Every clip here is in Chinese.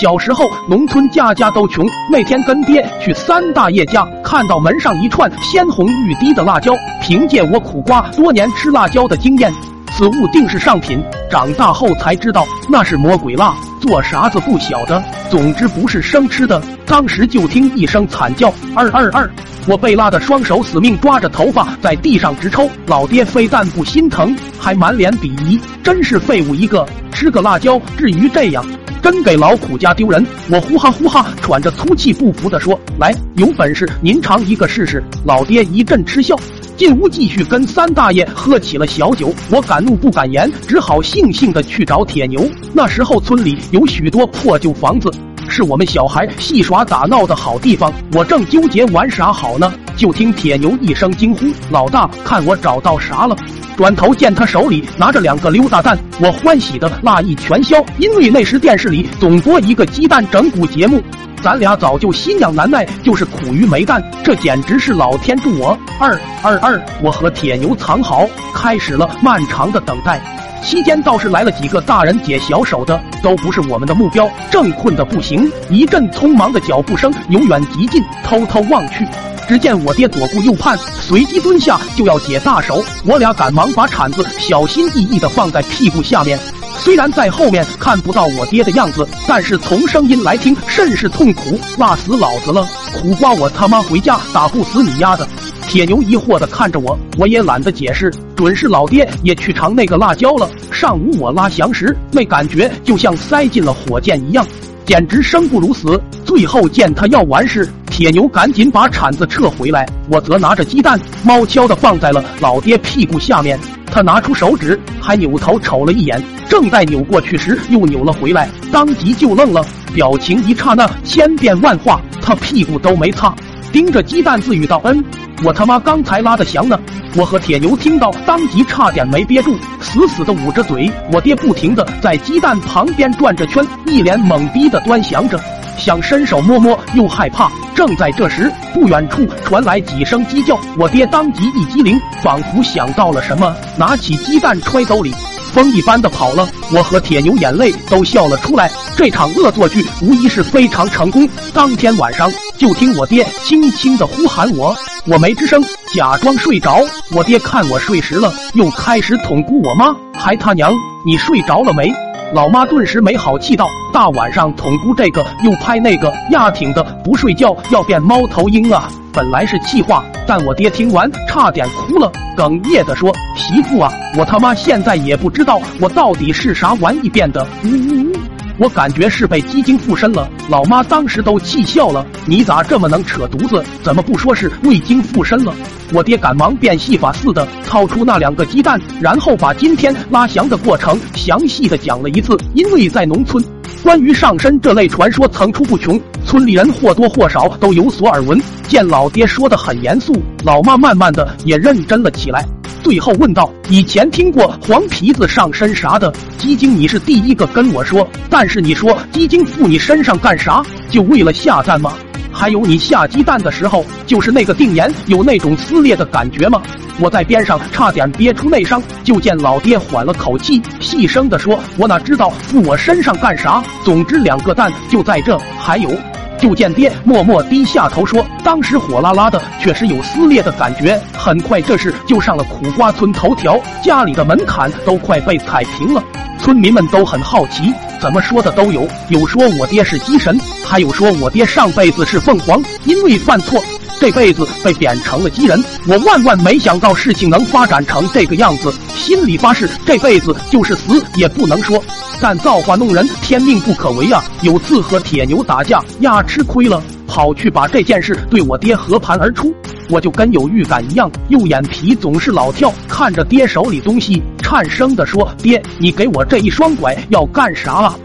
小时候，农村家家都穷。那天跟爹去三大爷家，看到门上一串鲜红欲滴的辣椒。凭借我苦瓜多年吃辣椒的经验，此物定是上品。长大后才知道，那是魔鬼辣，做啥子不晓得。总之不是生吃的。当时就听一声惨叫，二二二！我被拉的双手死命抓着头发，在地上直抽。老爹非但不心疼，还满脸鄙夷，真是废物一个！吃个辣椒至于这样？真给老苦家丢人！我呼哈呼哈喘着粗气，不服的说：“来，有本事您尝一个试试！”老爹一阵嗤笑，进屋继续跟三大爷喝起了小酒。我敢怒不敢言，只好悻悻的去找铁牛。那时候村里有许多破旧房子，是我们小孩戏耍打闹的好地方。我正纠结玩啥好呢，就听铁牛一声惊呼：“老大，看我找到啥了！”转头见他手里拿着两个溜达蛋，我欢喜的辣意全消，因为那时电视里总播一个鸡蛋整蛊节目，咱俩早就心痒难耐，就是苦于没蛋，这简直是老天助我！二二二，我和铁牛藏好，开始了漫长的等待。期间倒是来了几个大人解小手的，都不是我们的目标。正困得不行，一阵匆忙的脚步声由远及近，偷偷望去。只见我爹左顾右盼，随即蹲下就要解大手。我俩赶忙把铲子小心翼翼地放在屁股下面。虽然在后面看不到我爹的样子，但是从声音来听，甚是痛苦。辣死老子了！苦瓜，我他妈回家打不死你丫的！铁牛疑惑地看着我，我也懒得解释，准是老爹也去尝那个辣椒了。上午我拉翔时，那感觉就像塞进了火箭一样，简直生不如死。最后见他要完事。铁牛赶紧把铲子撤回来，我则拿着鸡蛋，猫悄的放在了老爹屁股下面。他拿出手指，还扭头瞅了一眼，正在扭过去时，又扭了回来，当即就愣了，表情一刹那千变万化。他屁股都没擦，盯着鸡蛋自语道：“嗯，我他妈刚才拉的翔呢。”我和铁牛听到，当即差点没憋住，死死的捂着嘴。我爹不停的在鸡蛋旁边转着圈，一脸懵逼的端详着。想伸手摸摸，又害怕。正在这时，不远处传来几声鸡叫，我爹当即一激灵，仿佛想到了什么，拿起鸡蛋揣兜里，风一般的跑了。我和铁牛眼泪都笑了出来。这场恶作剧无疑是非常成功。当天晚上，就听我爹轻轻的呼喊我，我没吱声，假装睡着。我爹看我睡实了，又开始捅咕我妈，还他娘，你睡着了没？老妈顿时没好气道：“大晚上捅咕这个，又拍那个，压挺的不睡觉要变猫头鹰啊！”本来是气话，但我爹听完差点哭了，哽咽的说：“媳妇啊，我他妈现在也不知道我到底是啥玩意变的。”呜呜呜！我感觉是被鸡精附身了。老妈当时都气笑了：“你咋这么能扯犊子？怎么不说是味精附身了？”我爹赶忙变戏法似的掏出那两个鸡蛋，然后把今天拉翔的过程详细的讲了一次。因为在农村，关于上身这类传说层出不穷，村里人或多或少都有所耳闻。见老爹说的很严肃，老妈慢慢的也认真了起来。最后问道：“以前听过黄皮子上身啥的，鸡精你是第一个跟我说。但是你说鸡精附你身上干啥？就为了下蛋吗？”还有你下鸡蛋的时候，就是那个定眼有那种撕裂的感觉吗？我在边上差点憋出内伤。就见老爹缓了口气，细声的说：“我哪知道附我身上干啥？总之两个蛋就在这。还有。”就见爹默默低下头说：“当时火辣辣的，确实有撕裂的感觉。很快这事就上了苦瓜村头条，家里的门槛都快被踩平了。村民们都很好奇，怎么说的都有，有说我爹是鸡神，还有说我爹上辈子是凤凰，因为犯错。”这辈子被贬成了鸡人，我万万没想到事情能发展成这个样子，心里发誓这辈子就是死也不能说。但造化弄人，天命不可违啊！有次和铁牛打架，呀吃亏了，跑去把这件事对我爹和盘而出，我就跟有预感一样，右眼皮总是老跳，看着爹手里东西，颤声的说：“爹，你给我这一双拐要干啥啊？”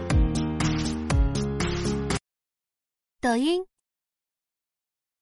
抖音。